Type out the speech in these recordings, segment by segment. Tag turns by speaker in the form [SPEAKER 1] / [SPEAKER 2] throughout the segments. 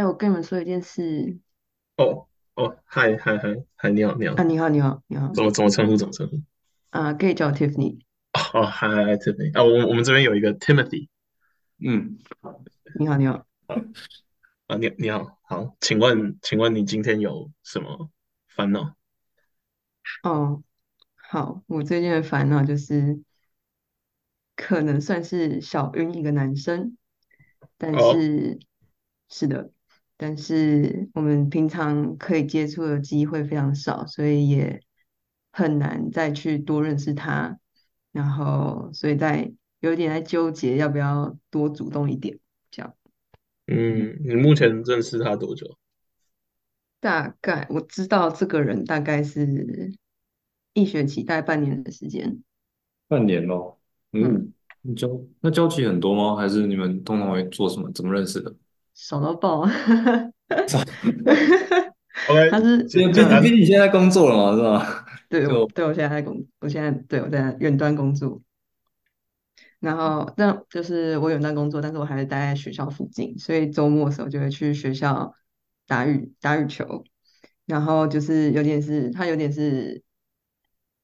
[SPEAKER 1] 哎，我跟你们说一件事
[SPEAKER 2] 哦哦，嗨嗨嗨嗨，你好你好，
[SPEAKER 1] 啊！你好，你好，你好
[SPEAKER 2] 怎么怎么称呼怎么称呼？
[SPEAKER 1] 啊！可以叫我 Tiffany。
[SPEAKER 2] 哦嗨嗨嗨，Tiffany 啊，我我们这边有一个 Timothy
[SPEAKER 3] 嗯，
[SPEAKER 1] 你好，你好。
[SPEAKER 2] 啊，你你好好，请问请问你今天有什么烦恼？
[SPEAKER 1] 哦，好，我最近的烦恼就是可能算是小晕一个男生，但
[SPEAKER 2] 哦，
[SPEAKER 1] 是是的，但是我们平常可以接触的机会非常少，所以也很难再去多认识他，然后所以在有一点在纠结要不要多主动一点，这样。
[SPEAKER 2] 嗯，你目前认识他多久？
[SPEAKER 1] 大概我知道这个人大概是一学期，大概半年的时间。
[SPEAKER 3] 半年咯。
[SPEAKER 1] 嗯，
[SPEAKER 3] 嗯，你交那交集很多吗？还是你们通常会做什么？怎么认识的？
[SPEAKER 1] 少到爆。
[SPEAKER 2] OK，
[SPEAKER 1] 他是
[SPEAKER 3] 因为毕
[SPEAKER 2] 简简单，
[SPEAKER 3] 毕竟你现在在工作了嘛，是吧？
[SPEAKER 1] 对我
[SPEAKER 3] 就
[SPEAKER 1] 对我现在在工，我现在对我在远端工作，然后那就是我远端工作，但是我还是待在学校附近，所以周末的时候就会去学校打羽打羽球，然后就是有点是他有点是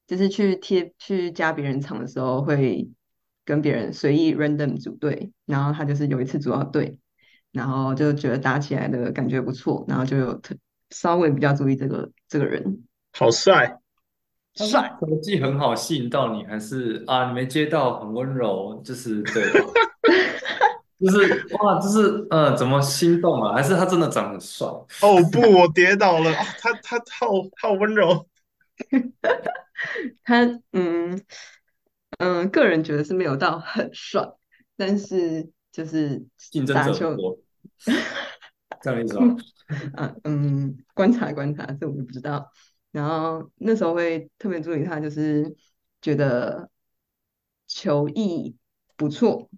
[SPEAKER 1] 就是去贴去加别人场的时候会跟别人随意 random 组队，然后他就是有一次组到队，然后就觉得打起来的感觉不错，然后就有特稍微比较注意这个这个人。
[SPEAKER 2] 好帅帅，
[SPEAKER 3] 科技很好吸引到你，还是啊你没接到很温柔，就是对，就是哇，就是呃怎么心动啊？还是他真的长得很帅？
[SPEAKER 2] 哦不，我跌倒了，哦他他好好温柔，
[SPEAKER 1] 他嗯嗯，个人觉得是没有到很帅，但是就是
[SPEAKER 3] 竞争
[SPEAKER 1] 打球，
[SPEAKER 3] 者很多，这样的意思吗？
[SPEAKER 1] 啊嗯，观察观察，这我就不知道。然后那时候会特别注意他，就是觉得球艺不错，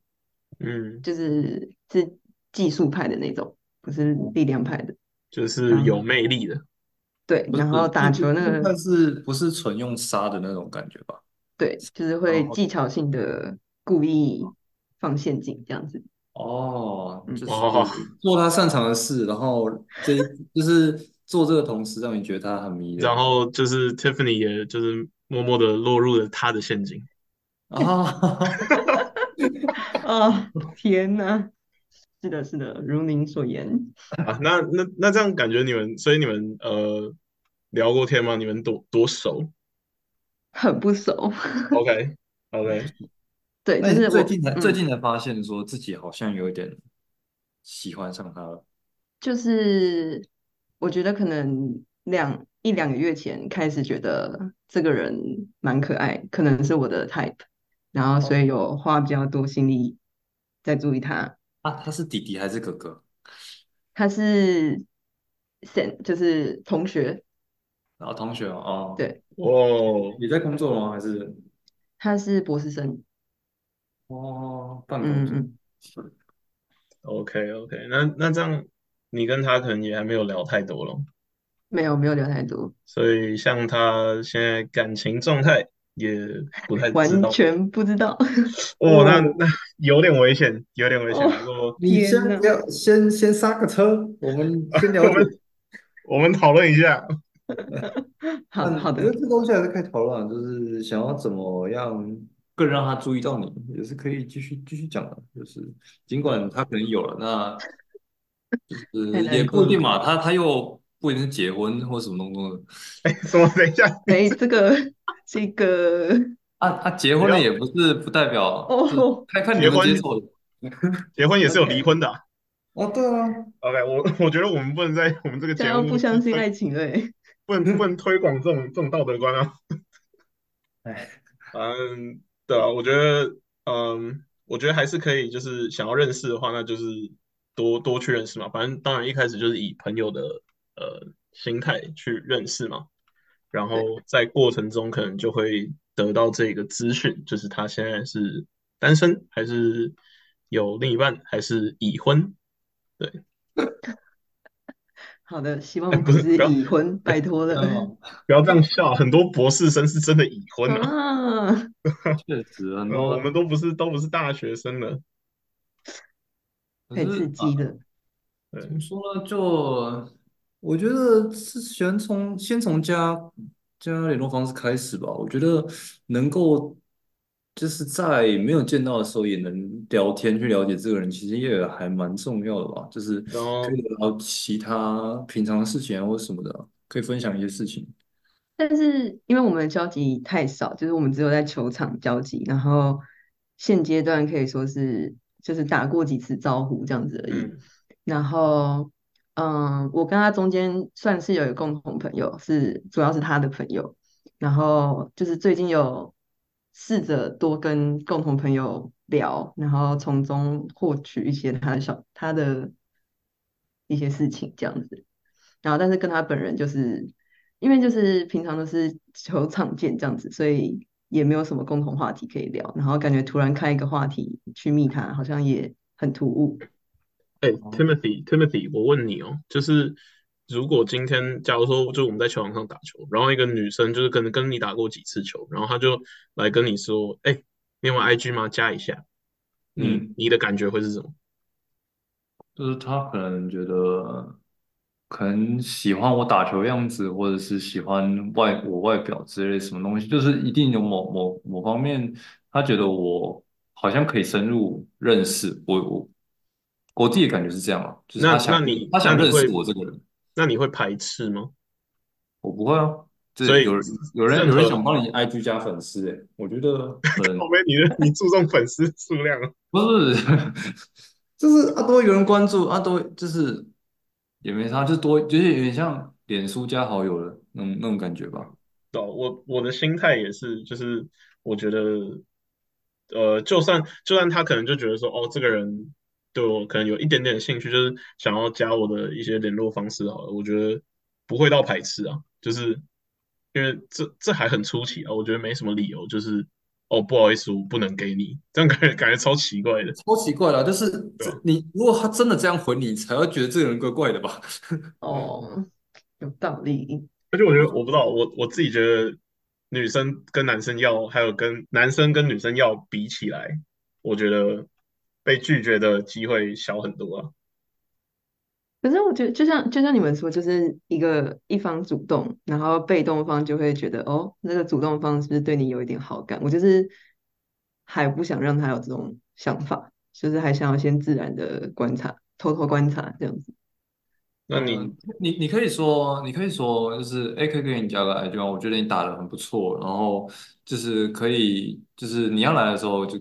[SPEAKER 2] 嗯，
[SPEAKER 1] 就是是技术派的那种，不是力量派的。
[SPEAKER 2] 就是有魅力的，
[SPEAKER 1] 对，然后打球那个
[SPEAKER 3] 但是不是纯用杀的那种感觉吧？
[SPEAKER 1] 对，就是会技巧性的故意放陷阱这样子。
[SPEAKER 3] 哦，就
[SPEAKER 1] 嗯。
[SPEAKER 3] 是
[SPEAKER 2] 哦，
[SPEAKER 3] 做他擅长的事，然后这就是做这个同时让你觉得他很迷
[SPEAKER 2] 然
[SPEAKER 3] 人
[SPEAKER 2] 后就是 Tiffany 也就是默默的落入了他的陷阱。
[SPEAKER 3] 啊。
[SPEAKER 1] 啊，天哪！是的，是的，如您所言，
[SPEAKER 2] 啊，那那那这样感觉你们，所以你们呃聊过天吗？你们多多熟
[SPEAKER 1] 很不熟。
[SPEAKER 2] ？OK OK，
[SPEAKER 1] 对，
[SPEAKER 3] 那你
[SPEAKER 1] 就是，
[SPEAKER 3] 最近才最
[SPEAKER 1] 嗯，
[SPEAKER 3] 近才发现说自己好像有一点喜欢上他了
[SPEAKER 1] 就是我觉得可能两一两个月前开始觉得这个人蛮可爱，可能是我的 type，然后所以有花比较多心力在注意他。
[SPEAKER 3] 啊？他是弟弟还是哥哥？
[SPEAKER 1] 他是 sen 就是同学，
[SPEAKER 3] 然后同学哦，哦
[SPEAKER 1] 对，
[SPEAKER 2] 哦，
[SPEAKER 3] 你在工作吗？还是
[SPEAKER 1] 他是博士生，
[SPEAKER 3] 哦办公室？
[SPEAKER 1] 嗯嗯
[SPEAKER 2] ，OK OK，那那这样你跟他可能也还没有聊太多了，
[SPEAKER 1] 没有没有聊太多。
[SPEAKER 2] 所以像他现在感情状态也不太知道。
[SPEAKER 1] 完全不知道。
[SPEAKER 2] 哦，那
[SPEAKER 1] 哦
[SPEAKER 2] 那有点危险，有点危险。
[SPEAKER 1] 哦，
[SPEAKER 2] 不过
[SPEAKER 3] 你
[SPEAKER 1] 天！
[SPEAKER 3] 先不要，先先刹个车，我们 先了解。
[SPEAKER 2] 我们我们讨论一下。
[SPEAKER 1] 好好的，
[SPEAKER 3] 但我觉得这东西还是可以讨论的，就是想要怎么样更让他注意到你，也是可以继续继续讲的。就是尽管他可能有了，那就是也。不一定嘛，他他又不一定是结婚或什么东东的
[SPEAKER 2] 哎，什么？等一下，
[SPEAKER 1] 哎，这个这个
[SPEAKER 3] 啊，他结婚了也不是不代表，
[SPEAKER 1] 哦
[SPEAKER 3] 看看你
[SPEAKER 2] 结婚，
[SPEAKER 3] 能接受的。
[SPEAKER 2] 结婚也是有离婚的啊。
[SPEAKER 3] 啊，对啊
[SPEAKER 2] ，OK，我我觉得我们不能在 我们这个节目不
[SPEAKER 1] 相信爱情了欸。
[SPEAKER 2] 不能不能推广这种这种道德观啊。
[SPEAKER 3] 哎，
[SPEAKER 2] 嗯，对啊，我觉得，嗯，我觉得还是可以，就是想要认识的话，那就是多多去认识嘛。反正当然一开始就是以朋友的呃心态去认识嘛，然后，在过程中可能就会得到这个资讯，就是他现在是单身还是有另一半，还是已婚。对，
[SPEAKER 1] 好的，希
[SPEAKER 2] 哎，
[SPEAKER 1] 望不是已婚，拜托了。
[SPEAKER 3] 嗯，
[SPEAKER 2] 不要这样笑，很多博士生是真的已婚啊，
[SPEAKER 1] 啊，
[SPEAKER 3] 确实很
[SPEAKER 2] 呃，我们，都不是都不是大学生了。
[SPEAKER 3] 可
[SPEAKER 1] 太刺激了。
[SPEAKER 2] 对
[SPEAKER 3] 怎么说呢？就我觉得是先从先从加加联络方式开始吧。我觉得能够就是在没有见到的时候也能聊天去了解这个人，其实也还蛮重要的吧。就是可以聊其他平常的事情啊，或者什么的啊，可以分享一些事情。
[SPEAKER 1] 但是因为我们的交集太少，就是我们只有在球场交集，然后现阶段可以说是就是打过几次招呼这样子而已。
[SPEAKER 2] 嗯
[SPEAKER 1] 然后，嗯，我跟他中间算是有一个共同朋友，是主要是他的朋友。然后就是最近有试着多跟共同朋友聊，然后从中获取一些他的小他的一些事情这样子。然后但是跟他本人就是因为就是平常都是球场见这样子，所以也没有什么共同话题可以聊。然后感觉突然开一个话题去密他，好像也很突兀。
[SPEAKER 2] 哎，Timothy，Timothy，我问你哦，就是如果今天假如说就我们在球场上打球，然后一个女生就是可能跟你打过几次球，然后她就来跟你说，哎，你有 IG 吗？加一下，你
[SPEAKER 3] 嗯，
[SPEAKER 2] 你的感觉会是什么？
[SPEAKER 3] 就是她可能觉得，可能喜欢我打球样子，或者是喜欢外我外表之类什么东西，就是一定有某某某方面，她觉得我好像可以深入认识我我我自己的感觉是这样啊，就是
[SPEAKER 2] 那
[SPEAKER 3] 他想
[SPEAKER 2] 那你
[SPEAKER 3] 他想认识我这个人，
[SPEAKER 2] 那你会排斥吗？
[SPEAKER 3] 我不会啊，
[SPEAKER 2] 所以
[SPEAKER 3] 有人有人有人想帮你 IG 加粉丝，诶，我觉得很
[SPEAKER 2] 后面你的你注重粉丝数量啊？
[SPEAKER 3] 不是，就是啊，多有人关注啊，多就是也没啥，就多就是有点像脸书加好友的那种那种感觉吧。
[SPEAKER 2] 我我的心态也是，就是我觉得，呃，就算就算他可能就觉得说，哦，这个人对我可能有一点点兴趣，就是想要加我的一些联络方式好了，我觉得不会到排斥啊，就是因为这这还很初期啊，我觉得没什么理由，就是哦，不好意思，我不能给你，这样感觉感觉超奇怪的，
[SPEAKER 3] 超奇怪了，就是你如果他真的这样回你，才会觉得这个人怪怪的吧？
[SPEAKER 1] 哦，有道理。
[SPEAKER 2] 而且我觉得我不知道，我我自己觉得女生跟男生要，还有跟男生跟女生要比起来，我觉得被拒绝的机会小很多啊。
[SPEAKER 1] 可是我觉得，就像就像你们说，就是一个一方主动，然后被动方就会觉得，哦，那个主动方是不是对你有一点好感？我就是还不想让他有这种想法，就是还想要先自然的观察，偷偷观察这样子。
[SPEAKER 2] 那你
[SPEAKER 3] 嗯，你你可以说，你可以说，就是哎，可以给你加个 IG 吗？我觉得你打的很不错，然后就是可以，就是你要来的时候就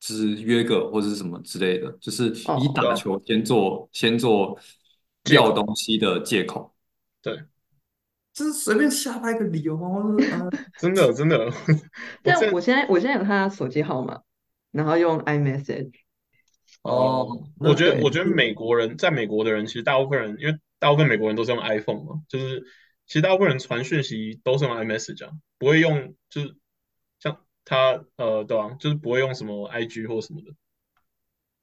[SPEAKER 3] 就是约个或者是什么之类的，就是以打球先做先做要，东西的借口，
[SPEAKER 2] 对，
[SPEAKER 3] 就是随便瞎掰个理由
[SPEAKER 2] 真的 真的，
[SPEAKER 1] 但我现在我现在有他手机号码，然后用 iMessage。
[SPEAKER 3] 哦，
[SPEAKER 2] 哦，我觉得，我觉得美国人在美国的人，其实大部分人，因为大部分美国人都是用 iPhone 嘛，就是其实大部分人传讯息都是用 iMessage 啊，不会用就是像他呃对啊，就是不会用什么 IG 或什么的。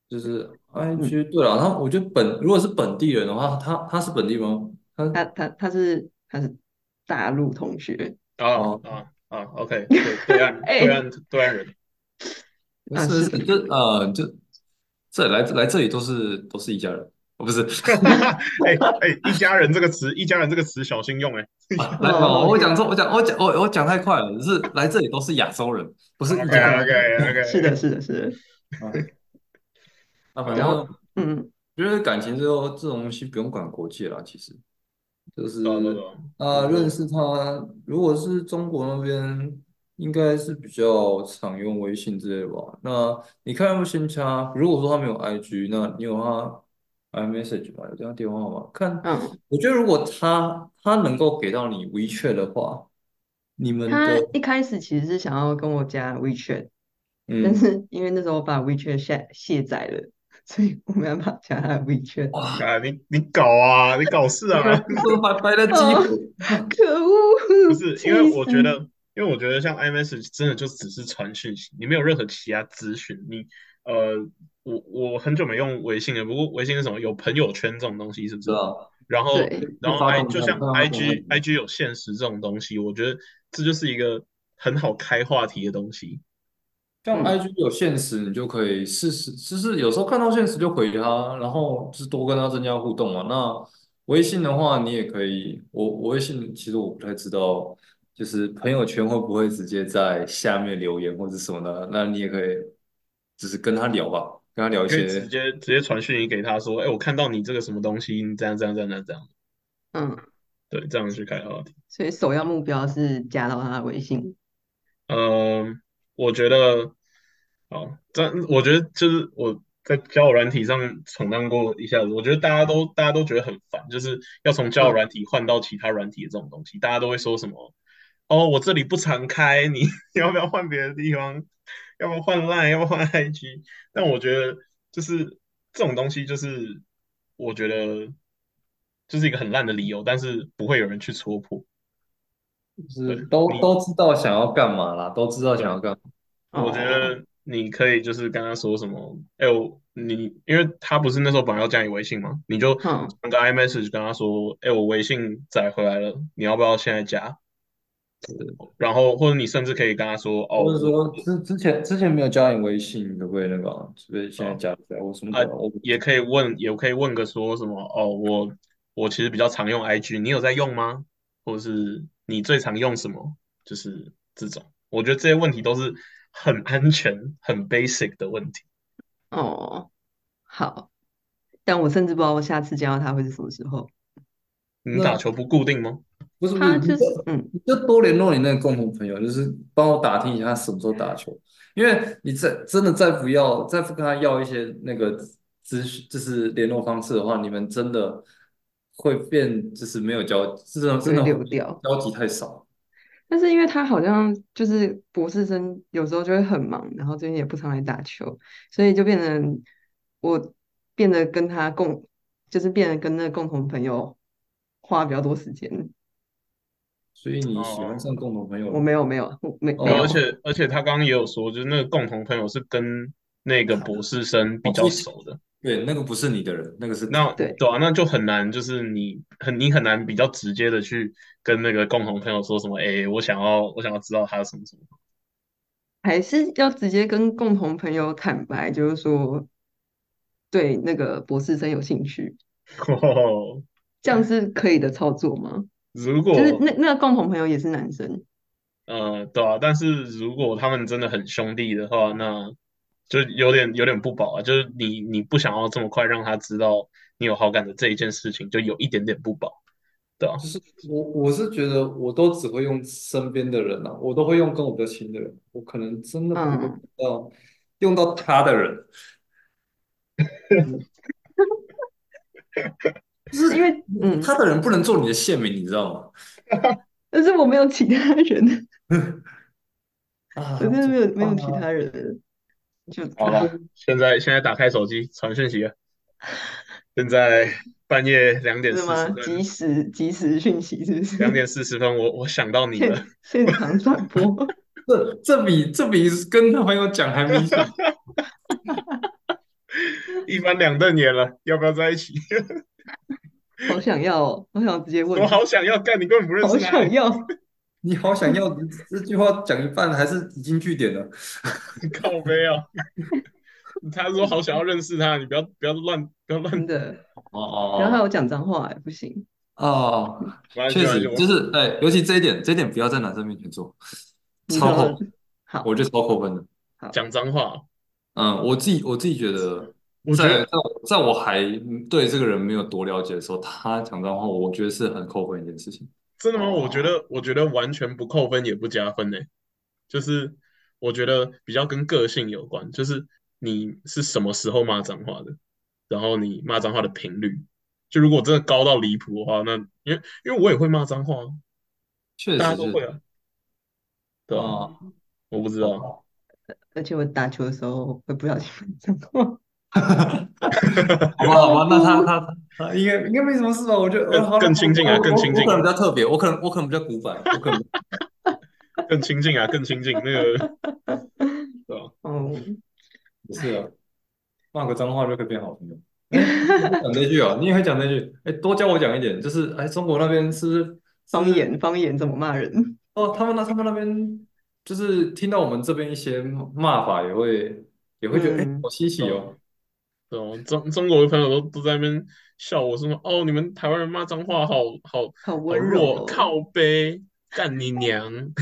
[SPEAKER 3] 就是
[SPEAKER 1] 嗯
[SPEAKER 3] ，IG 对了，然后我觉得本如果是本地人的话，他他是本地吗？他
[SPEAKER 1] 他他他是他是大陆同学，
[SPEAKER 2] 啊
[SPEAKER 3] 哦，
[SPEAKER 2] 啊啊，OK，对，对岸 对
[SPEAKER 1] 哎
[SPEAKER 2] 岸对岸人，
[SPEAKER 1] 啊是
[SPEAKER 3] 就呃就这来来这里都是都是一家人，哦不是
[SPEAKER 2] 哎哎，一家人这个词，一家人这个词小心用哎。
[SPEAKER 3] 啊，来
[SPEAKER 1] 哦
[SPEAKER 3] 哦，我讲
[SPEAKER 1] ，OK，
[SPEAKER 3] 错，我讲我讲我我讲太快了，是来这里都是亚洲人，不是一
[SPEAKER 2] OK
[SPEAKER 3] 家人
[SPEAKER 2] OK
[SPEAKER 1] 是的
[SPEAKER 2] ，OK，
[SPEAKER 1] 是的，是的。
[SPEAKER 3] 啊。那反正
[SPEAKER 1] 然后，
[SPEAKER 3] 我
[SPEAKER 1] 嗯，
[SPEAKER 3] 觉得感情这后这种东西不用管国界啦，其实就是
[SPEAKER 2] 啊，
[SPEAKER 3] 认识他，如果是中国那边，应该是比较常用微信之类的吧。那你看要不要先加？如果说他没有 IG，那你有他 iMessage 嘛？有这样电话吗？看，
[SPEAKER 1] 嗯，
[SPEAKER 3] 我觉得如果他他能够给到你 WeChat 的话，你们
[SPEAKER 1] 他
[SPEAKER 3] 的
[SPEAKER 1] 一开始其实是想要跟我加 WeChat，但
[SPEAKER 3] 嗯，
[SPEAKER 1] 是因为那时候我把 WeChat 下卸载了，所以我没办法加他的 WeChat。
[SPEAKER 3] 哇，
[SPEAKER 2] 啊你你搞啊，你搞事啊！
[SPEAKER 3] 这个白白的机
[SPEAKER 1] 哦，
[SPEAKER 3] 会，
[SPEAKER 1] 可恶，
[SPEAKER 2] 不是，因
[SPEAKER 1] 气
[SPEAKER 2] 为我觉！得，因为我觉得像 iMessage 真的就只是传讯息，你没有任何其他资讯。你呃，我我很久没用微信了，不过微信是什么？有朋友圈这种东西是不是？然后，然后
[SPEAKER 3] 发
[SPEAKER 2] i，就像 IG IG 有现实这种东西，我觉得这就是一个很好开话题的东西。
[SPEAKER 3] 像
[SPEAKER 1] 嗯
[SPEAKER 3] IG 有现实，你就可以试试，就是有时候看到现实就回他，然后就是多跟他增加互动嘛。那微信的话，你也可以，我我微信其实我不太知道，就是朋友圈会不会直接在下面留言或者什么的，那你也可以，只是跟他聊吧，跟他聊一
[SPEAKER 2] 些直。接直接传讯息给他说，哎，我看到你这个什么东西，你这样这样这样这样，
[SPEAKER 1] 嗯，
[SPEAKER 2] 对，这样去开话题。
[SPEAKER 1] 所以首要目标是加到他的微信。
[SPEAKER 2] 嗯，我觉得，好，这我觉得就是我在交友软体上闯荡过一下子，我觉得大家都大家都觉得很烦，就是要从交友
[SPEAKER 1] 嗯
[SPEAKER 2] 软体换到其他软体的这种东西，大家都会说什么，哦，我这里不常开，你你 要不要换别的地方？要不要换 Line？要不要换 IG？但我觉得就是这种东西，就是我觉得就是一个很烂的理由，但是不会有人去戳破。
[SPEAKER 3] 就是都都知道想要干嘛啦，都知道想要干嘛。
[SPEAKER 2] 我觉
[SPEAKER 1] 哦，
[SPEAKER 2] 得你可以就是跟他说什么，哎、我你因为他不是那时候本来要加你微信嘛，你就
[SPEAKER 1] 哼，
[SPEAKER 2] 传个 iMessage 跟他说，哎、我微信载回来了，你要不要现在加？然后或者你甚至可以跟他说，哦，
[SPEAKER 3] 或者说之之前之前没有加你微信，可不可以那个啊？是不是现在加起来或什么
[SPEAKER 2] 啊也可以问，也可以问个说什么，哦，我我其实比较常用 IG，你有在用吗？或者是你最常用什么？就是这种，我觉得这些问题都是很安全、很 basic 的问题。
[SPEAKER 1] 哦，好，但我甚至不知道我下次见到他会是什么时候。
[SPEAKER 2] 你打球不固定吗？
[SPEAKER 3] 不是不是，
[SPEAKER 1] 就是
[SPEAKER 3] 就
[SPEAKER 1] 嗯，
[SPEAKER 3] 你就多联络你那个共同朋友，就是帮我打听一下他什么时候打球，因为你再真的再不要再不跟他要一些那个资讯，就是联络方式的话，你们真的会变就是没有交，真的真的
[SPEAKER 1] 流掉。
[SPEAKER 3] 交集太少。
[SPEAKER 1] 但是因为他好像就是博士生，有时候就会很忙，然后最近也不常来打球，所以就变成我变得跟他共，就是变得跟那个共同朋友花比较多时间。
[SPEAKER 3] 所以你喜欢
[SPEAKER 2] 哦
[SPEAKER 3] 上共同朋友
[SPEAKER 1] 我？没有没有我没
[SPEAKER 3] 哦
[SPEAKER 1] 没有
[SPEAKER 2] 而，且而且他刚刚也有说，就是那个共同朋友是跟那个博士生比较熟的，
[SPEAKER 3] 对，那个不是你的人，那个是
[SPEAKER 2] 那
[SPEAKER 1] 对
[SPEAKER 2] 对啊，那就很难，就是你很你很难比较直接的去跟那个共同朋友说什么，哎，我想要我想要知道他什么什么。
[SPEAKER 1] 还是要直接跟共同朋友坦白，就是说对那个博士生有兴趣，
[SPEAKER 2] 哦，
[SPEAKER 1] 这样是可以的操作吗？
[SPEAKER 2] 如果
[SPEAKER 1] 就是
[SPEAKER 2] 果
[SPEAKER 1] 那那个共同朋友也是男生，
[SPEAKER 2] 呃对啊，但是如果他们真的很兄弟的话，那就有点有点不保啊，就是你你不想要这么快让他知道你有好感的这一件事情，就有一点点不保，对啊。
[SPEAKER 3] 就是我我是觉得我都只会用身边的人啊，我都会用跟我比较亲的人，我可能真的不会
[SPEAKER 1] 嗯。
[SPEAKER 3] 用到、用到他的人，就是
[SPEAKER 1] 因为嗯，
[SPEAKER 3] 他的人不能做你的县民，你知道吗？
[SPEAKER 1] 但是我没有其他人，
[SPEAKER 3] 啊，
[SPEAKER 1] 我真的没有没有
[SPEAKER 3] 啊
[SPEAKER 1] 其他人，就
[SPEAKER 2] 好了，现在现在打开手机传讯息了，现在半夜两点？四十
[SPEAKER 1] 即
[SPEAKER 2] 分，
[SPEAKER 1] 时即时讯息是不是？
[SPEAKER 2] 两点四十分，我我想到你了，
[SPEAKER 1] 现现场转播，
[SPEAKER 3] 这这比这比跟他朋友讲还明显。
[SPEAKER 2] 一翻两瞪眼了，要不要在一起？
[SPEAKER 1] 好想要哦，好想直接问
[SPEAKER 2] 我，好想要干，你根本不认
[SPEAKER 1] 好
[SPEAKER 2] 识好
[SPEAKER 1] 想，要，
[SPEAKER 3] 你好想要这句话讲一半，还是已经据点了？
[SPEAKER 2] 靠背啊！他说好想要认识他，你不要不要乱不要乱
[SPEAKER 1] 的。
[SPEAKER 3] 哦哦
[SPEAKER 1] 然后还有讲脏话，哎，不行，
[SPEAKER 3] 哦，确实就是哎，尤其这一点，这一点不要在男生面前做，超
[SPEAKER 1] 好，
[SPEAKER 3] 我觉得超扣分的。
[SPEAKER 2] 讲脏话，
[SPEAKER 3] 嗯，我自己我自己觉得，
[SPEAKER 2] 我觉得
[SPEAKER 3] 在在我在我还对这个人没有多了解的时候，他讲脏话，我觉得是很扣分一件事情。
[SPEAKER 2] 真的吗？
[SPEAKER 1] 哦
[SPEAKER 2] 我觉得我觉得完全不扣分也不加分呢，就是我觉得比较跟个性有关，就是你是什么时候骂脏话的，然后你骂脏话的频率，就如果真的高到离谱的话，那因为因为我也会骂脏话啊，
[SPEAKER 3] 确实是
[SPEAKER 2] 大家都会啊，对啊，
[SPEAKER 3] 啊，
[SPEAKER 2] 我不知道，
[SPEAKER 1] 而且我打球的时候会不小心骂脏话，
[SPEAKER 3] 好吧，好吧，那他他他应该应该没什么事吧？我觉得
[SPEAKER 2] 更更亲近啊
[SPEAKER 3] 我我
[SPEAKER 2] 更亲近
[SPEAKER 3] 我可能比较特别，我可能我可能比较古板，我可能
[SPEAKER 2] 更亲近啊，更亲近那个，对吧？
[SPEAKER 1] 哦，
[SPEAKER 3] 不是啊，骂个脏话就可以变好朋友。哎，你会讲这句啊，你也会讲这句？哎，多教我讲一点，就是哎，中国那边是不是
[SPEAKER 1] 方言方言怎么骂人？
[SPEAKER 3] 哦，他们那他们那边就是听到我们这边一些骂法，也会也会觉得哎、
[SPEAKER 1] 嗯
[SPEAKER 3] 好稀奇哦。
[SPEAKER 2] 对哦，中中国的朋友都都在那边笑我说哦，你们台湾人骂脏话好好
[SPEAKER 1] 好
[SPEAKER 2] 好
[SPEAKER 1] 温柔
[SPEAKER 2] 靠背，干你娘！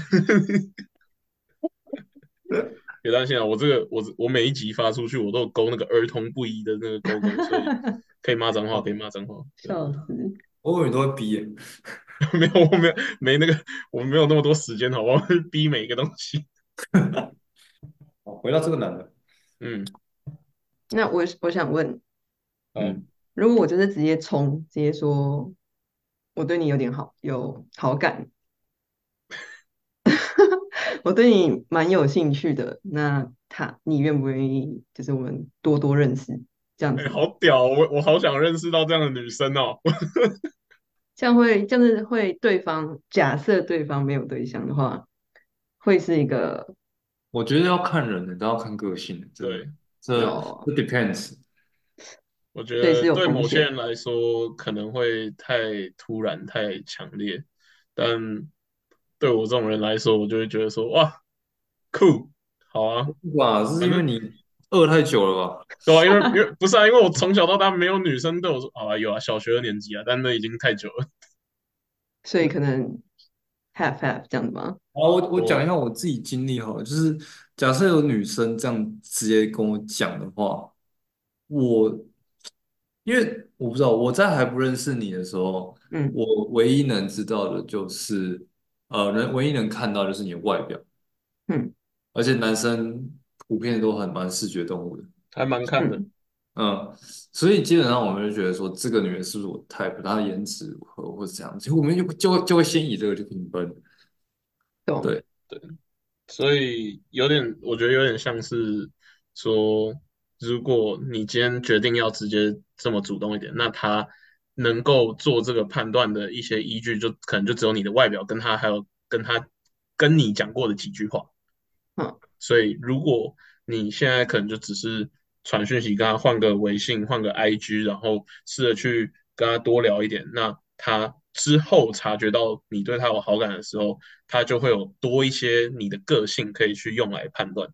[SPEAKER 2] 别担心啊，我这个我我每一集发出去，我都有勾那个儿童不宜的那个勾勾，所以 可以骂脏话，可以骂脏话。
[SPEAKER 1] 笑死！
[SPEAKER 3] 我以为你都会逼耶，
[SPEAKER 2] 没有，我没有没那个，我没有那么多时间，好不好？逼每一个东西。
[SPEAKER 3] 好回到这个男的，
[SPEAKER 2] 嗯，
[SPEAKER 1] 那我我想问，
[SPEAKER 3] 嗯，
[SPEAKER 1] 如果我就是直接冲，直接说我对你有点好，有好感，我对你蛮有兴趣的，那他你愿不愿意？就是我们多多认识，这样
[SPEAKER 2] 哎、
[SPEAKER 1] 子，
[SPEAKER 2] 好屌哦，我我好想认识到这样的女生哦。
[SPEAKER 1] 这样会这样子会对方假设对方没有对象的话，会是一个
[SPEAKER 3] 我觉得要看人的，都要看个性的
[SPEAKER 2] 对，
[SPEAKER 3] 这 depends。
[SPEAKER 2] 我觉得对某些人来说可能会太突然、太强烈，但对我这种人来说，我就会觉得说哇，酷，好啊，
[SPEAKER 3] 哇，这是因为你饿太久了吧？
[SPEAKER 2] 对啊，因为因为不是啊，因为我从小到大没有女生对我说，好啊，有啊，小学二年级啊，但那已经太久了。
[SPEAKER 1] 所以可能 half half 这样子吗？
[SPEAKER 3] 好，我我讲一下我自己经历好了，就是假设有女生这样直接跟我讲的话，我因为我不知道我在还不认识你的时候，
[SPEAKER 1] 嗯。
[SPEAKER 3] 我唯一能知道的就是，呃，能唯一能看到就是你的外表，
[SPEAKER 1] 嗯。
[SPEAKER 3] 而且男生普遍都很蛮视觉动物的，
[SPEAKER 2] 还蛮看的，
[SPEAKER 1] 嗯
[SPEAKER 3] 嗯，所以基本上我们就觉得说这个女人是不是我 type，她的颜值如何或者这样，结果我们就就会就会先以这个去评分，
[SPEAKER 1] 懂。
[SPEAKER 3] 对。
[SPEAKER 2] 所以有点，我觉得有点像是说，如果你今天决定要直接这么主动一点，那他能够做这个判断的一些依据，就可能就只有你的外表，跟他还有跟他跟你讲过的几句话。
[SPEAKER 1] 嗯，
[SPEAKER 2] 所以如果你现在可能就只是传讯息跟他换个微信，换个 IG，然后试着去跟他多聊一点，那他之后察觉到你对他有好感的时候，他就会有多一些你的个性可以去用来判断。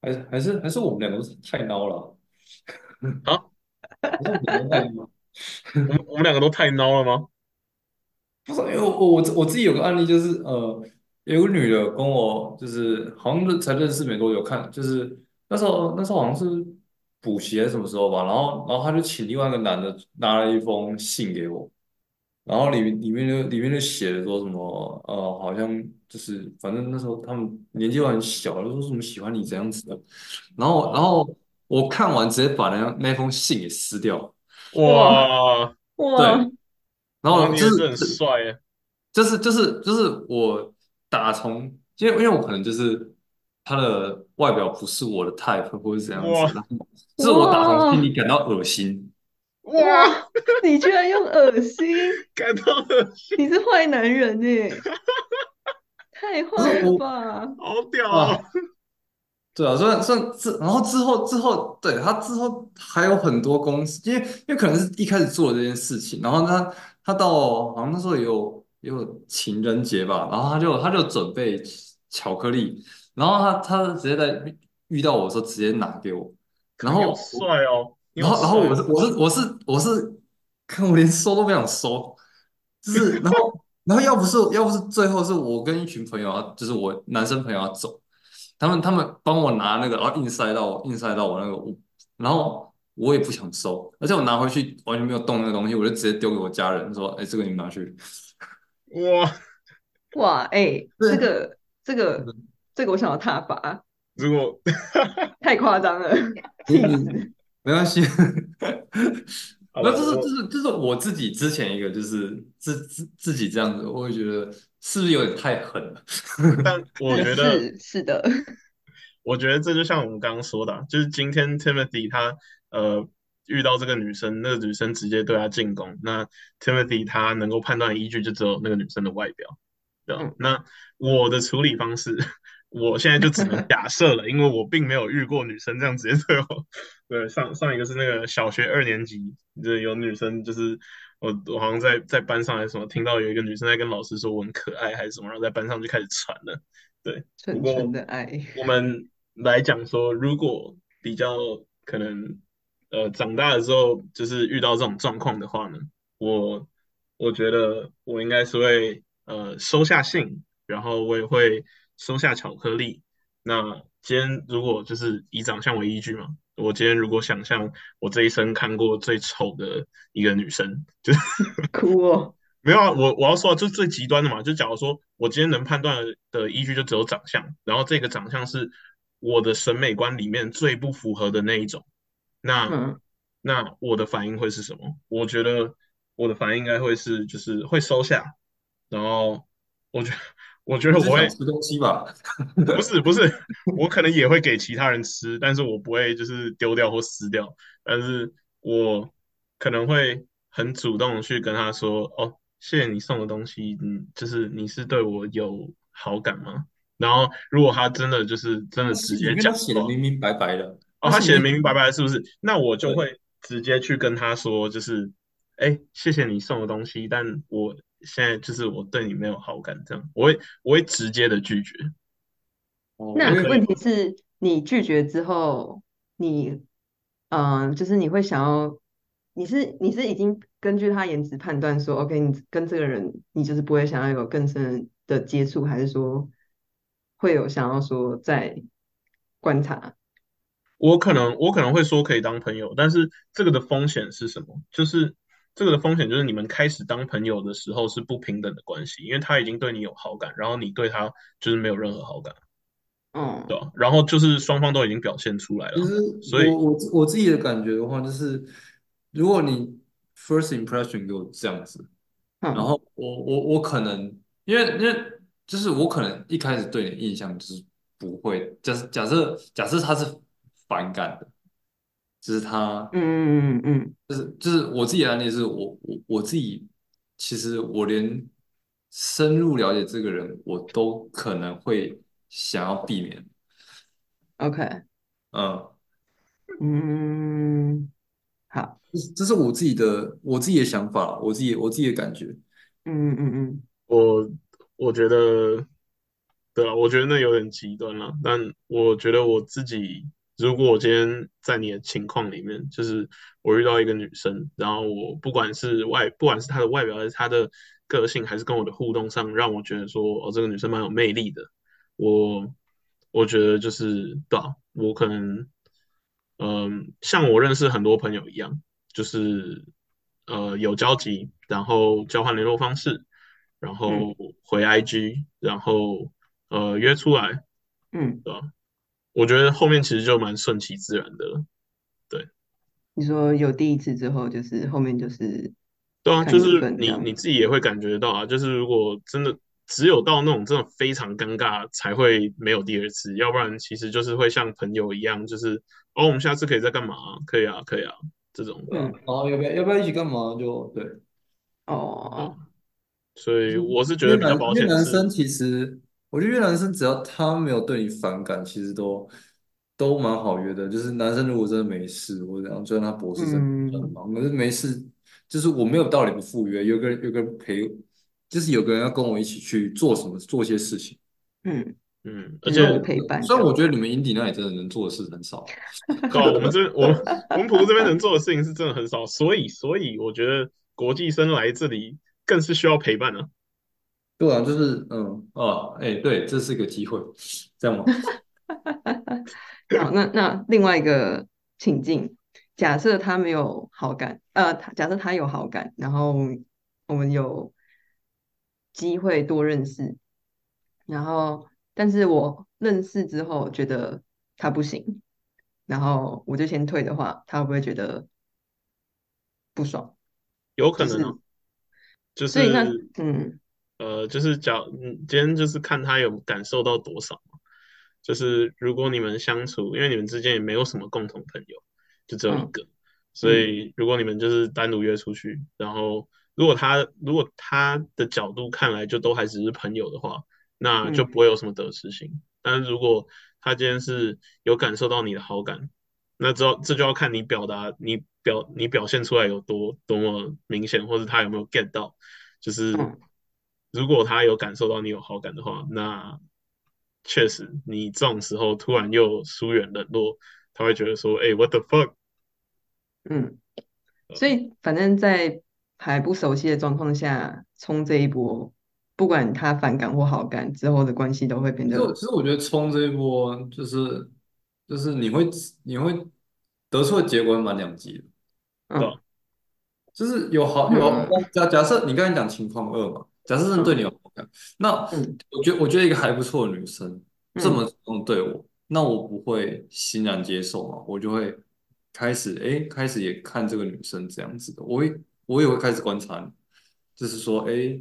[SPEAKER 3] 还是还是还是我们两个都太孬了，
[SPEAKER 2] 啊，
[SPEAKER 3] 还是我们两个太孬。
[SPEAKER 2] 我们我们两个都太孬了吗？
[SPEAKER 3] 不是，因为我我我自己有个案例，就是呃，有个女的跟我就是好像是才认识没多久，看就是那时候那时候好像是补习还是什么时候吧，然后然后他就请另外一个男的拿了一封信给我，然后里面里面就里面就写了说什么呃，好像就是反正那时候他们年纪都很小，就说什么喜欢你这样子的，然后然后我看完直接把那那封信给撕掉，
[SPEAKER 2] 哇，
[SPEAKER 1] 哇，
[SPEAKER 3] 对，然
[SPEAKER 2] 哇
[SPEAKER 3] 后就是
[SPEAKER 2] 你也是很帅耶！
[SPEAKER 3] 就是就是就是我打从，因为因为我可能就是他的外表不是我的 type 或者是怎样子，然后就是我打从心里感到恶心。
[SPEAKER 2] 哇，
[SPEAKER 1] 你居然用恶心，
[SPEAKER 2] 感到恶心，
[SPEAKER 1] 你是坏男人哎，太坏了吧？
[SPEAKER 2] 好屌啊！
[SPEAKER 3] 对啊，所以所以之然后之后之后，对他之后还有很多公司，因为因为可能是一开始做的这件事情，然后他他到好像那时候也有也有情人节吧，然后他就他就准备巧克力，然后他他直接在遇到我的时候直接拿给我，然后
[SPEAKER 2] 帅哦！
[SPEAKER 3] 然后然后我是我是我是我是，看我连收都不想收，就是然后 然后要不是要不是最后是我跟一群朋友啊，就是我男生朋友要走，他们他们帮我拿那个，然后硬塞到硬塞到我那个屋，然后我也不想收，而且我拿回去完全没有动那个东西，我就直接丢给我家人说，哎，这个你们拿去。
[SPEAKER 2] 哇！
[SPEAKER 1] 哇，哎，
[SPEAKER 3] 对
[SPEAKER 1] 这个这个这个我想要踏伐，
[SPEAKER 2] 如果
[SPEAKER 1] 太夸张了！
[SPEAKER 3] 没关系，那这是
[SPEAKER 2] 我
[SPEAKER 3] 这是这是我自己之前一个就是自自自己这样子，我会觉得是不是有点太狠了？
[SPEAKER 2] 但我觉得
[SPEAKER 1] 是是的，
[SPEAKER 2] 我觉得这就像我们刚刚说的啊，就是今天 Timothy 他呃遇到这个女生，那个女生直接对他进攻，那 Timothy 他能够判断的依据就只有那个女生的外表，对吧？
[SPEAKER 1] 嗯
[SPEAKER 2] 那我的处理方式，我现在就只能假设了，因为我并没有遇过女生这样直接对我。对，上上一个是那个小学二年级，就是有女生，就是我我好像在在班上还是什么，听到有一个女生在跟老师说我很可爱还是什么，然后在班上就开始传了。对，不
[SPEAKER 1] 纯纯的爱。
[SPEAKER 2] 我们来讲说，如果比较可能，呃，长大的时候就是遇到这种状况的话呢，我我觉得我应该是会呃收下信，然后我也会收下巧克力。那今天如果就是以长相为依据嘛，我今天如果想象我这一生看过最丑的一个女生，就是
[SPEAKER 1] 哭哦，
[SPEAKER 2] 没有啊，我我要说的就是最极端的嘛，就假如说我今天能判断的依据就只有长相，然后这个长相是我的审美观里面最不符合的那一种，那
[SPEAKER 1] 嗯，
[SPEAKER 2] 那我的反应会是什么？我觉得我的反应应该会是就是会收下，然后我觉我觉得我会
[SPEAKER 3] 吃东西吧？
[SPEAKER 2] 不是不是，我可能也会给其他人吃，但是我不会就是丢掉或撕掉，但是我可能会很主动去跟他说，哦，谢谢你送的东西，嗯，就是你是对我有好感吗？然后如果他真的就是真的直接讲
[SPEAKER 3] 写的明明白白的，
[SPEAKER 2] 哦，他写的明明白
[SPEAKER 3] 白。
[SPEAKER 2] 白，是不是？那我就会直接去跟他说，就是，哎，谢谢你送的东西，但我现在就是我对你没有好感，这样，我会我会直接的拒绝。
[SPEAKER 3] 哦
[SPEAKER 1] 那问题是你拒绝之后，你嗯、就是你会想要，你是你是已经根据他颜值判断说，OK，你跟这个人你就是不会想要有更深的接触，还是说会有想要说在观察？
[SPEAKER 2] 我可能我可能会说可以当朋友，但是这个的风险是什么？就是这个的风险就是你们开始当朋友的时候是不平等的关系，因为他已经对你有好感，然后你对他就是没有任何好感，
[SPEAKER 1] 嗯
[SPEAKER 2] 对吧？然后就是双方都已经表现出来了，
[SPEAKER 3] 其实
[SPEAKER 2] 所以
[SPEAKER 3] 我我我自己的感觉的话，就是如果你 first impression 给我这样子，然
[SPEAKER 1] 嗯
[SPEAKER 3] 后我我我可能因为因为就是我可能一开始对你的印象就是不会，假设假设假设他是反感的，就是他
[SPEAKER 1] 嗯嗯嗯嗯
[SPEAKER 3] 就是就是我自己的案例是我我我自己其实我连深入了解这个人我都可能会想要避免
[SPEAKER 1] ，，OK，
[SPEAKER 3] 嗯。
[SPEAKER 1] 嗯，好，
[SPEAKER 3] 这是这是我自己的我自己的想法，我自己我自己的感觉。
[SPEAKER 1] 嗯嗯嗯
[SPEAKER 2] 我我觉得，对啊，我觉得那有点极端了。但我觉得我自己，如果我今天在你的情况里面，就是我遇到一个女生，然后我不管是外，不管是她的外表，还是她的个性，还是跟我的互动上，让我觉得说，哦，这个女生蛮有魅力的。我我觉得就是，对啊，我可能，嗯，像我认识很多朋友一样，就是呃有交集，然后交换联络方式。然后
[SPEAKER 1] 嗯
[SPEAKER 2] 回 IG，然后呃约出来，
[SPEAKER 1] 嗯，
[SPEAKER 2] 对吧？我觉得后面其实就蛮顺其自然的了，对。
[SPEAKER 1] 你说有第一次之后，就是后面就是
[SPEAKER 2] 对啊，就是你你自己也会感觉到啊，就是如果真的只有到那种真的非常尴尬才会没有第二次，要不然其实就是会像朋友一样，就是哦我们下次可以再干嘛？可以啊，可以啊，这种，
[SPEAKER 1] 嗯，
[SPEAKER 3] 哦要不要要不要一起干嘛？就对，
[SPEAKER 1] 哦，
[SPEAKER 2] 所以我是觉得比较
[SPEAKER 3] 男因为
[SPEAKER 2] 保险是，
[SPEAKER 3] 男生其实，我觉得约男生只要他没有对你反感，其实都都蛮好约的。就是男生如果真的没事，或者怎样，就算他博士真的很
[SPEAKER 1] 嗯
[SPEAKER 3] 忙，可是没事，就是我没有道理不赴约，有个人有个人陪，就是有个人要跟我一起去做什么，做些事情。
[SPEAKER 1] 嗯，
[SPEAKER 2] 嗯，而且
[SPEAKER 1] 就是陪伴这样，
[SPEAKER 3] 虽然我觉得你们营地那里真的能做的事很少，
[SPEAKER 2] 对啊，我们这我们我们普这边能做的事情是真的很少，所以所以我觉得国际生来这里更是需要陪伴啊。
[SPEAKER 3] 对啊，就是嗯哦，哎，对，这是个机会，这样吗？
[SPEAKER 1] 好，那那另外一个情境，假设他没有好感，呃，他假设他有好感，然后我们有机会多认识，然后但是我认识之后觉得他不行，然后我就先退的话，他会不会觉得不爽？
[SPEAKER 2] 有可能啊，就
[SPEAKER 1] 所以那嗯
[SPEAKER 2] 呃，就是假嗯，今天就是看他有感受到多少嘛。就是如果你们相处，因为你们之间也没有什么共同朋友，就只有一
[SPEAKER 1] 嗯
[SPEAKER 2] 个，所以如果你们就是单独约出去，然后如果他如果他的角度看来就都还只是朋友的话，那就
[SPEAKER 1] 嗯
[SPEAKER 2] 不会有什么得失心。但是如果他今天是有感受到你的好感，那之后这就要看你表达你表你表现出来有多多么明显，或者他有没有 get 到。就是
[SPEAKER 1] 嗯
[SPEAKER 2] 如果他有感受到你有好感的话，那确实你这种时候突然又疏远冷落，他会觉得说，哎，what the fuck？
[SPEAKER 1] 嗯，所以反正在还不熟悉的状况下冲这一波，不管他反感或好感，之后的关系都会变得
[SPEAKER 3] 其实我觉得冲这一波就是就是你会你会得出的结果蛮两极的，
[SPEAKER 1] 嗯？
[SPEAKER 3] 就是有好有
[SPEAKER 1] 嗯。
[SPEAKER 3] 假假设你刚才讲情况二嘛，假设真的对你有好感，那
[SPEAKER 1] 嗯
[SPEAKER 3] 我觉得我觉得一个还不错的女生这么
[SPEAKER 1] 嗯
[SPEAKER 3] 主动对我，那我不会欣然接受嘛，我就会开始哎开始也看这个女生这样子的，我会我也会开始观察你，就是说哎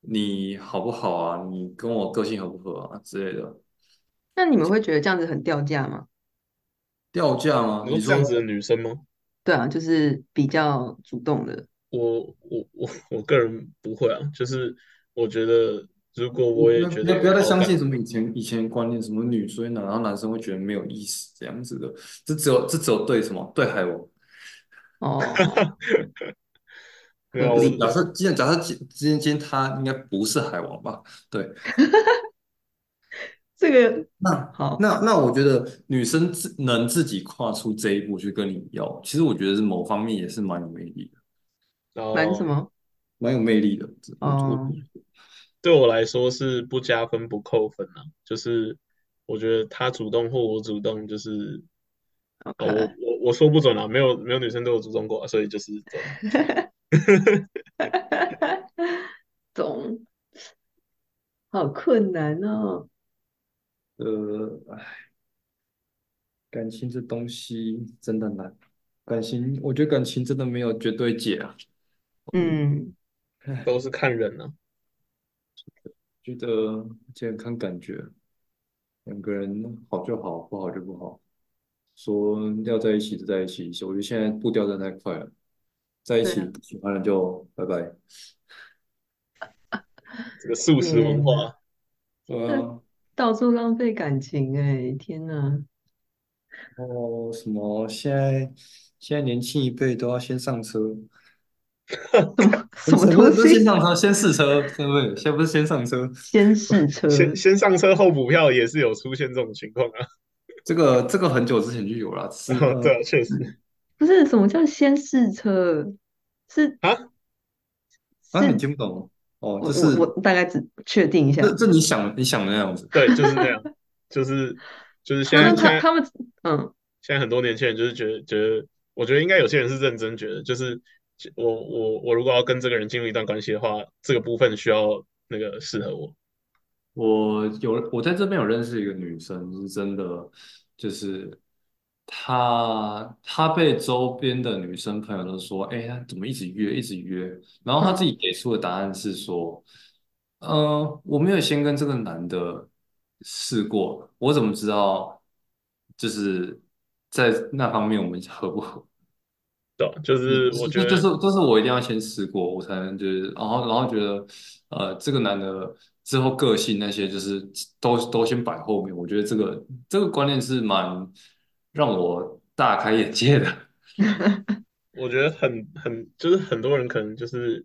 [SPEAKER 3] 你好不好啊，你跟我个性合不合啊之类的。
[SPEAKER 1] 那你们会觉得这样子很掉价吗？
[SPEAKER 3] 掉价吗？
[SPEAKER 2] 你
[SPEAKER 3] 你说
[SPEAKER 2] 说这样子的女生吗？
[SPEAKER 1] 对啊，就是比较主动的。
[SPEAKER 2] 我我我我个人不会啊，就是我觉得如果
[SPEAKER 3] 我
[SPEAKER 2] 我也觉得
[SPEAKER 3] 不要再相信什么以前以前观念，什么女追男，然后男生会觉得没有意思这样子的，这只有这只有对什么对海王。
[SPEAKER 1] 哦，
[SPEAKER 2] 没有，
[SPEAKER 1] 合理
[SPEAKER 3] 假设今天假设今今天今天他应该不是海王吧？对，
[SPEAKER 1] 这个
[SPEAKER 3] 那
[SPEAKER 1] 好，
[SPEAKER 3] 那那我觉得女生自能自己跨出这一步去跟你要，其实我觉得是某方面也是蛮有魅力的，
[SPEAKER 2] 然后
[SPEAKER 1] 蛮什么？
[SPEAKER 3] 蛮有魅力的。
[SPEAKER 1] 哦，
[SPEAKER 2] 对我来说是不加分不扣分啊，就是我觉得他主动或我主动，就是哦，我我我说不准啊，没有没有女生对我主动过啊，所以就是。
[SPEAKER 1] 懂，好困难哦。
[SPEAKER 3] 呃，唉，感情这东西真的难，感情我觉得感情真的没有绝对解啊。
[SPEAKER 1] 嗯，
[SPEAKER 2] 都是看人啊。
[SPEAKER 3] 觉得健康感觉，两个人好就好，不好就不好。说要在一起就在一起，我觉得现在步调真的太快了，在一起不喜欢了就拜拜。
[SPEAKER 2] 这个素食文化，
[SPEAKER 3] 对啊，
[SPEAKER 1] 到处浪费感情哎，天哪！
[SPEAKER 3] 哦，什么现在现在年轻一辈都要先上车，
[SPEAKER 1] 什么什么东
[SPEAKER 3] 西先？上车，先试车，对不对？先不是先上车，
[SPEAKER 1] 先试车，
[SPEAKER 2] 先先上车后补票也是有出现这种情况啊。
[SPEAKER 3] 这个这个很久之前就有了，只是呃
[SPEAKER 2] 对啊，确实
[SPEAKER 1] 不是什么叫先试车？是
[SPEAKER 2] 啊，
[SPEAKER 3] 啊，你
[SPEAKER 1] 是，
[SPEAKER 3] 听不懂哦，就是
[SPEAKER 1] 我我大概只确定一下。
[SPEAKER 3] 这这你想你想的那样子，
[SPEAKER 2] 对，就是那样，就是就是现在
[SPEAKER 1] 他们嗯
[SPEAKER 2] 现在很多年轻人就是觉得觉得，我觉得应该有些人是认真觉得，就是我我我如果要跟这个人进入一段关系的话，这个部分需要那个适合我。
[SPEAKER 3] 我有我在这边有认识一个女生，是真的，就是她她被周边的女生朋友都说，哎，她怎么一直约一直约，然后她自己给出的答案是说，呃，我没有先跟这个男的试过，我怎么知道就是在那方面我们合不合？
[SPEAKER 2] 对？就是我觉
[SPEAKER 3] 得就是
[SPEAKER 2] 得，
[SPEAKER 3] 就是我一定要先试过，我才能就是，然后然后觉得，呃，这个男的之后个性那些就是都都先摆后面，我觉得这个这个观念是蛮让我大开眼界的。
[SPEAKER 2] 我觉得很很就是很多人可能就是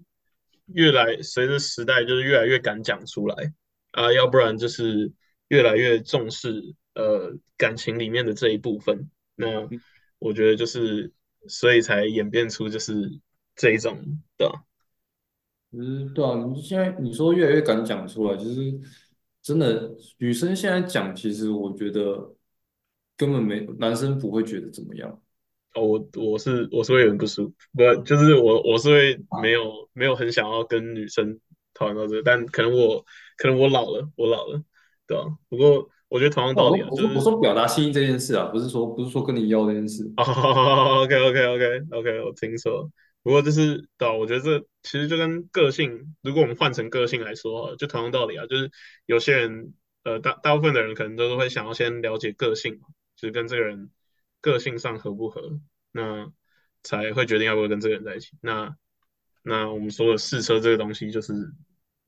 [SPEAKER 2] 越来随着时代就是越来越敢讲出来啊，要不然就是越来越重视呃感情里面的这一部分。那我觉得就是所以才演变出就是这一种的。
[SPEAKER 3] 嗯，对啊，你现在你说越来越敢讲出来，其实真的女生现在讲，其实我觉得根本没男生不会觉得怎么样。
[SPEAKER 2] 哦，我我是我是会有点不舒服，不就是我我是会没有没有很想要跟女生讨论到这个，但可能我可能我老了，我老了，对吧？不过我觉得同样道理就是
[SPEAKER 3] 说我说表达心意这件事啊，不是说不是说跟你要这件事。
[SPEAKER 2] 哦，OK OK OK OK，我听说，不过就是对啊，我觉得这其实就跟个性，如果我们换成个性来说，就同样道理啊，就是有些人呃大大部分的人可能都是会想要先了解个性嘛，就是跟这个人个性上合不合，那才会决定要不要跟这个人在一起。那那我们说的试车这个东西，就是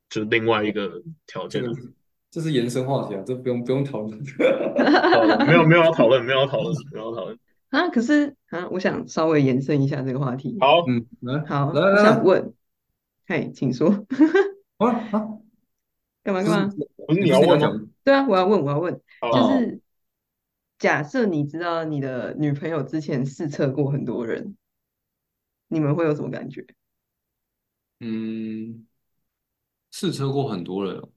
[SPEAKER 2] 就是另外一个条件了。
[SPEAKER 3] 这个这是延伸话题啊，这不用不用讨论。
[SPEAKER 2] 没有没有要讨论，没有要讨论，没有要讨论。
[SPEAKER 1] 啊，可是啊，我想稍微延伸一下这个话题。
[SPEAKER 2] 好，
[SPEAKER 3] 嗯，来
[SPEAKER 1] 好，我
[SPEAKER 3] 来来来，
[SPEAKER 1] 想问，嘿，请说。
[SPEAKER 3] 啊啊，
[SPEAKER 1] 干嘛
[SPEAKER 3] 就是
[SPEAKER 1] 干嘛？
[SPEAKER 2] 不是
[SPEAKER 3] 你
[SPEAKER 2] 你要问吗？
[SPEAKER 3] 讲
[SPEAKER 1] 对啊，我要问，我要问，就
[SPEAKER 2] 哦，
[SPEAKER 1] 是假设你知道你的女朋友之前试测过很多人，你们会有什么感觉？
[SPEAKER 3] 嗯，试车过很多人哦，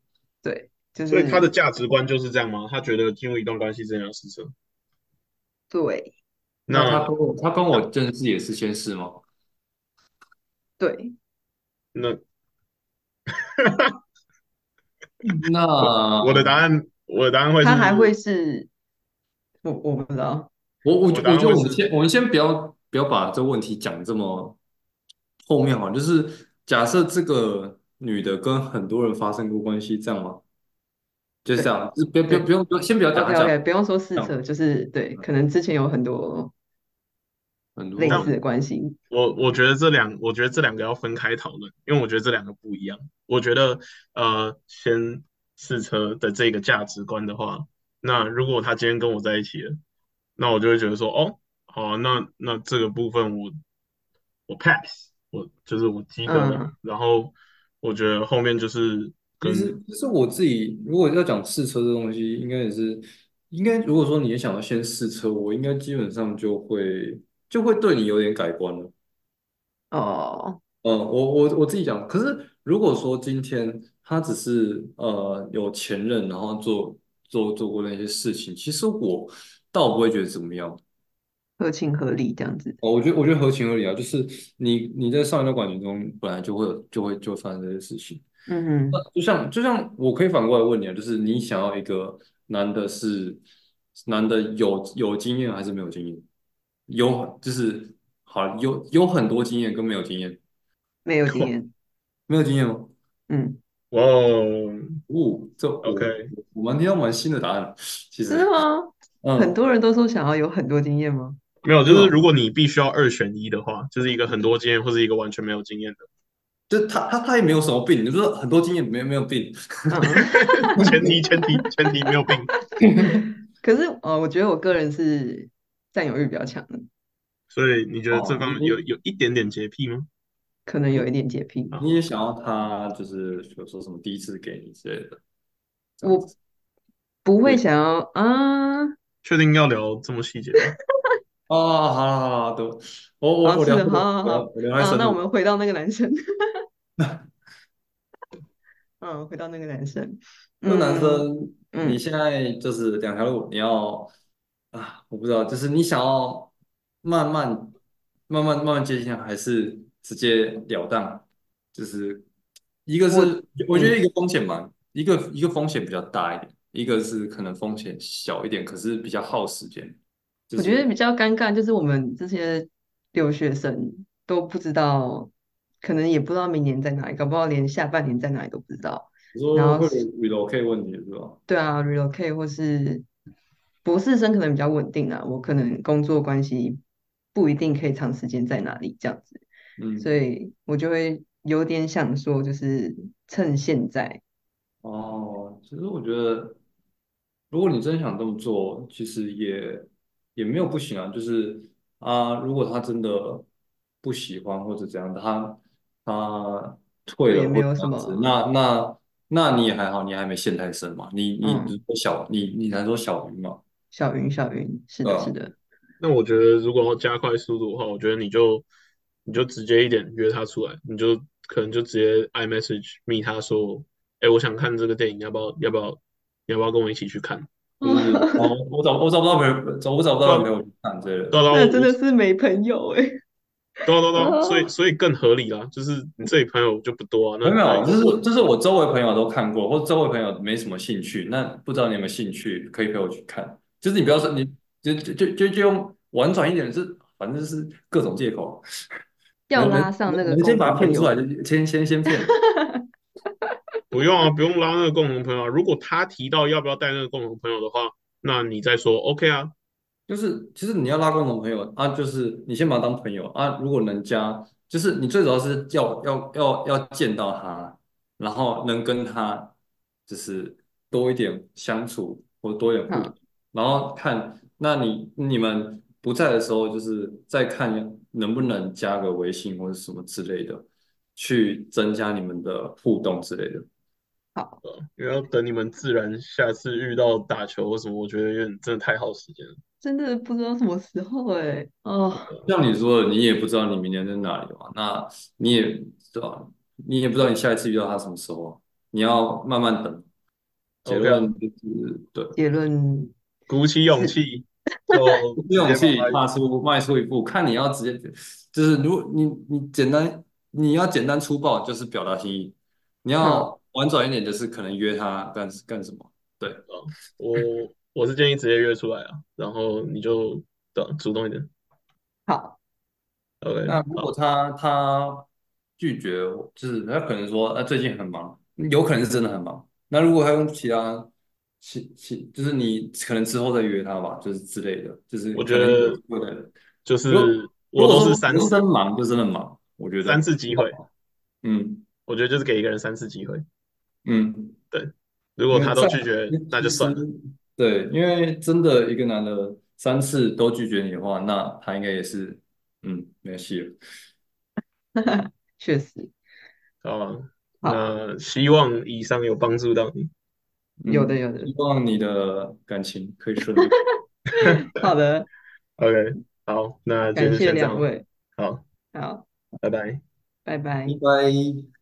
[SPEAKER 1] 对，就
[SPEAKER 2] 所以他的价值观就是这样吗？他觉得进入一段关系之前要试车。
[SPEAKER 1] 对
[SPEAKER 3] 那他跟我他跟我认识也是先试吗？
[SPEAKER 1] 对，
[SPEAKER 2] 那
[SPEAKER 3] 那
[SPEAKER 2] 我的答案，我的答案会是，
[SPEAKER 1] 他还会是，我我不知道，
[SPEAKER 3] 我我
[SPEAKER 2] 我
[SPEAKER 3] 觉我觉得我们先我们先不要不要把这个问题讲这么后面好，就是假设这个女的跟很多人发生过关系，这样吗？就是这样，就是不要不不用不用先不要讲
[SPEAKER 1] OK OK，不用说试
[SPEAKER 3] 这样
[SPEAKER 1] 测，就是对，可能之前有很多
[SPEAKER 3] 很多
[SPEAKER 1] 类似的关系，
[SPEAKER 2] 我我觉得这两，我觉得这两个要分开讨论，因为我觉得这两个不一样。我觉得呃，先试车的这个价值观的话，那如果他今天跟我在一起了，那我就会觉得说，哦，好啊那那这个部分我我 pass，我就是我及格了。
[SPEAKER 1] 嗯。
[SPEAKER 2] 然后我觉得后面就是跟
[SPEAKER 3] 其实，其实我自己如果要讲试车这东西，应该也是应该，如果说你也想要先试车，我应该基本上就会就会对你有点改观了。
[SPEAKER 1] 哦，
[SPEAKER 3] 嗯，我我我自己讲，可是如果说今天他只是呃有前任，然后做做做过那些事情，其实我倒不会觉得怎么样。
[SPEAKER 1] 合情合理这样子，
[SPEAKER 3] 哦，我觉得我觉得合情合理啊，就是你你在上一段感情中本来就会有就会就会发生这些事情。
[SPEAKER 1] 嗯哼，
[SPEAKER 3] 就像就像我可以反过来问你啊，就是你想要一个男的是男的有有经验还是没有经验？有就是好有有很多经验跟没有经验，
[SPEAKER 1] 没有经验，
[SPEAKER 3] 没有经验吗？
[SPEAKER 1] 嗯，
[SPEAKER 2] 哇哦
[SPEAKER 3] 哦，这我
[SPEAKER 2] ，OK，
[SPEAKER 3] 我蛮听到蛮新的答案，其实
[SPEAKER 1] 真的吗？很
[SPEAKER 3] 嗯，
[SPEAKER 1] 多人都说想要有很多经验吗？
[SPEAKER 2] 没有，就是
[SPEAKER 3] 啊
[SPEAKER 2] 如果你必须要二选一的话，就是一个很多经验或者一个完全没有经验的，
[SPEAKER 3] 就他他他也没有什么病，你就说很多经验没有没有病，
[SPEAKER 1] 嗯，
[SPEAKER 2] 前提前提前提没有病。
[SPEAKER 1] 可是呃，我觉得我个人是占有欲比较强的，
[SPEAKER 2] 所以你觉得这
[SPEAKER 3] 哦
[SPEAKER 2] 方面
[SPEAKER 3] 你
[SPEAKER 2] 有有一点点洁癖吗？
[SPEAKER 1] 可能有一点洁癖。
[SPEAKER 2] 啊
[SPEAKER 3] 你也想要他就是比如说什么第一次给你之类的，
[SPEAKER 1] 我不会想要啊，
[SPEAKER 2] 确定要聊这么细节吗？
[SPEAKER 3] 哦，好了好了好了，都我我我聊不
[SPEAKER 1] 好好好，那我。们回到那个男生，嗯，回到那个男生，
[SPEAKER 3] 那男
[SPEAKER 1] 嗯
[SPEAKER 3] 生，
[SPEAKER 1] 嗯
[SPEAKER 3] 你现在就是两条路，你要啊，我不知道，就是你想要慢慢、慢慢、慢慢接近他，还是直接了当？就是一个是
[SPEAKER 1] 我
[SPEAKER 3] 觉得一个风险嘛，一个一个风险比较大一点，一个是可能风险小一点，可是比较耗时间。就
[SPEAKER 1] 我觉得比较尴尬，就是我们这些留学生都不知道，可能也不知道明年在哪里，搞不好连下半年在哪里都不知道。
[SPEAKER 3] 你
[SPEAKER 1] 然后
[SPEAKER 3] 说会 relocate 问题是吧？
[SPEAKER 1] 对啊，relocate 或是博士生可能比较稳定啊，我可能工作关系不一定可以长时间在哪里这样子，
[SPEAKER 3] 嗯，
[SPEAKER 1] 所以我就会有点想说，就是趁现在，
[SPEAKER 3] 哦，其实我觉得，如果你真想这么做，其实也也没有不行啊。就是啊，如果他真的不喜欢或者怎样的，他他退了或
[SPEAKER 1] 没有什
[SPEAKER 3] 这样子，
[SPEAKER 1] 么，
[SPEAKER 3] 那那那你也还好，你还没陷太深嘛。你你
[SPEAKER 1] 嗯，
[SPEAKER 3] 你说小，你你才说小鱼嘛，
[SPEAKER 1] 小云小云，是的，是的，
[SPEAKER 2] 那我觉得如果要加快速度的话，我觉得你就你就直接一点约他出来，你就可能就直接 iMessage 密他说，哎，我想看这个电影，要不要要不要你要不要跟我一起去看？
[SPEAKER 3] 就是哦，我找我找不到朋友，找我找不到朋友去看之类的。
[SPEAKER 2] 对啊，对啊
[SPEAKER 1] 那
[SPEAKER 2] 我我
[SPEAKER 1] 真的是没朋友哎、
[SPEAKER 2] 对啊对啊对啊，所以
[SPEAKER 1] 啊，
[SPEAKER 2] 所以更合理啦，就是你这里朋友就不多啊，那
[SPEAKER 3] 没有，就是就是我周围朋友都看过，或者周围朋友没什么兴趣，那不知道你有没有兴趣，可以陪我去看。就是你不要说你就就就就就用婉转一点，是反正就是各种借口，
[SPEAKER 1] 要拉上那个
[SPEAKER 3] 能能先把他骗出来，就先先先骗。
[SPEAKER 2] 不用啊，不用拉那个共同朋友啊。如果他提到要不要带那个共同朋友的话，那你再说 OK 啊。
[SPEAKER 3] 就是其实你要拉共同朋友啊，就是你先把他当朋友啊，如果能加，就是你最主要是要要要要见到他，然后能跟他就是多一点相处或多一点互动，
[SPEAKER 1] 嗯，
[SPEAKER 3] 然后看那你你们不在的时候，就是再看能不能加个微信或者什么之类的，去增加你们的互动之类的。
[SPEAKER 1] 好，
[SPEAKER 2] 因为要等你们自然下次遇到打球或什么，我觉得有点真的太耗时间了。
[SPEAKER 1] 真的不知道什么时候哎、哦，
[SPEAKER 3] 像你说的，你也不知道你明年在哪里嘛，那你也对吧？你也不知道你下一次遇到他什么时候啊，你要慢慢等。结论就是对，
[SPEAKER 1] 结论
[SPEAKER 2] 鼓起勇气，就
[SPEAKER 3] 有勇气踏出迈出一步，看你要直接就是如果你你简单你要简单粗暴就是表达心意，你要婉转一点就是可能约他干干什么，对，
[SPEAKER 2] 我我是建议直接约出来啊，然后你就对啊主动一点。
[SPEAKER 1] 好
[SPEAKER 2] ，OK，
[SPEAKER 3] 那如果他他拒绝我，就是他可能说啊最近很忙，有可能是真的很忙。那如果他用其他其其就是你可能之后再约他吧，就是之类的，就是
[SPEAKER 2] 我觉得
[SPEAKER 3] 可能有机会的
[SPEAKER 2] 就是我都是三
[SPEAKER 3] 不是真忙就真的忙，我觉得
[SPEAKER 2] 三次机会，
[SPEAKER 3] 嗯
[SPEAKER 2] 我觉得就是给一个人三次机会。
[SPEAKER 3] 嗯，对
[SPEAKER 2] 如果他都拒绝，那就算了。
[SPEAKER 3] 对，因为真的一个男的三次都拒绝你的话，那他应该也是嗯没戏了。
[SPEAKER 1] 确实
[SPEAKER 2] 好啊，
[SPEAKER 1] 好
[SPEAKER 2] 那希望以上有帮助到你。
[SPEAKER 3] 嗯
[SPEAKER 1] 有的有的
[SPEAKER 3] 希望你的感情可以顺利。
[SPEAKER 1] 好的，
[SPEAKER 2] OK，好，那今天
[SPEAKER 1] 感谢
[SPEAKER 2] 就先这样。
[SPEAKER 1] 两位，
[SPEAKER 2] 好，
[SPEAKER 1] 好，
[SPEAKER 2] 拜拜。
[SPEAKER 1] 拜拜。
[SPEAKER 3] 拜。